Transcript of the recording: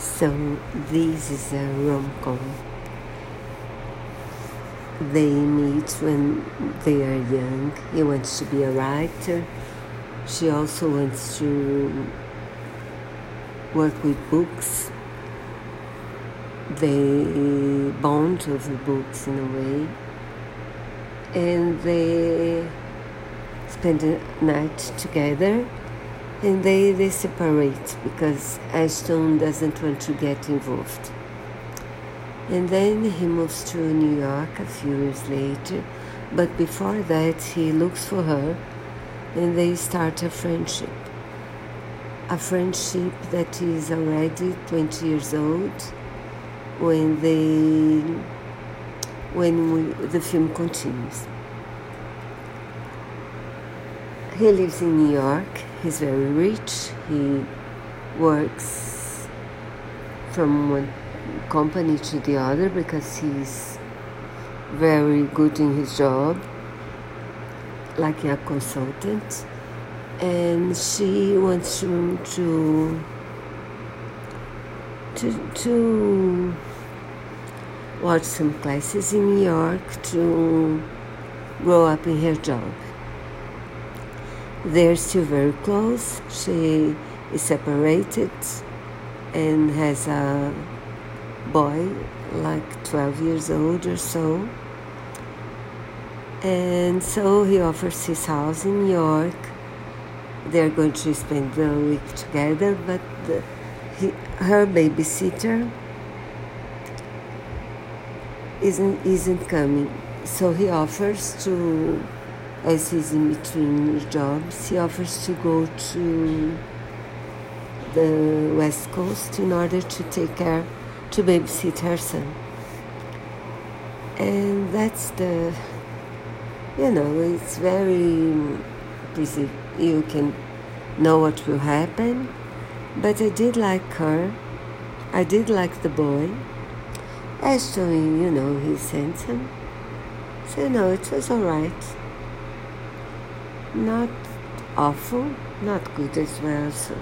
So this is a rom-com. They meet when they are young. He wants to be a writer. She also wants to work with books. They bond over books in a way. And they spend a night together and they, they separate because Ashton doesn't want to get involved. And then he moves to New York a few years later, but before that, he looks for her and they start a friendship. A friendship that is already 20 years old when they when we, the film continues. He lives in New York. He's very rich. He works from one company to the other because he's very good in his job, like a consultant. And she wants him to to to watch some classes in New York to grow up in her job. They're still very close. She is separated and has a boy, like 12 years old or so. And so he offers his house in New York. They're going to spend the week together, but the, he, her babysitter isn't isn't coming. So he offers to, as he's in between jobs, he offers to go to the West Coast in order to take care to babysit her son. And that's the, you know, it's very busy. You can know what will happen. But I did like her. I did like the boy. Ashton, you know, he's handsome. So, no, it was alright. Not awful, not good as well. So.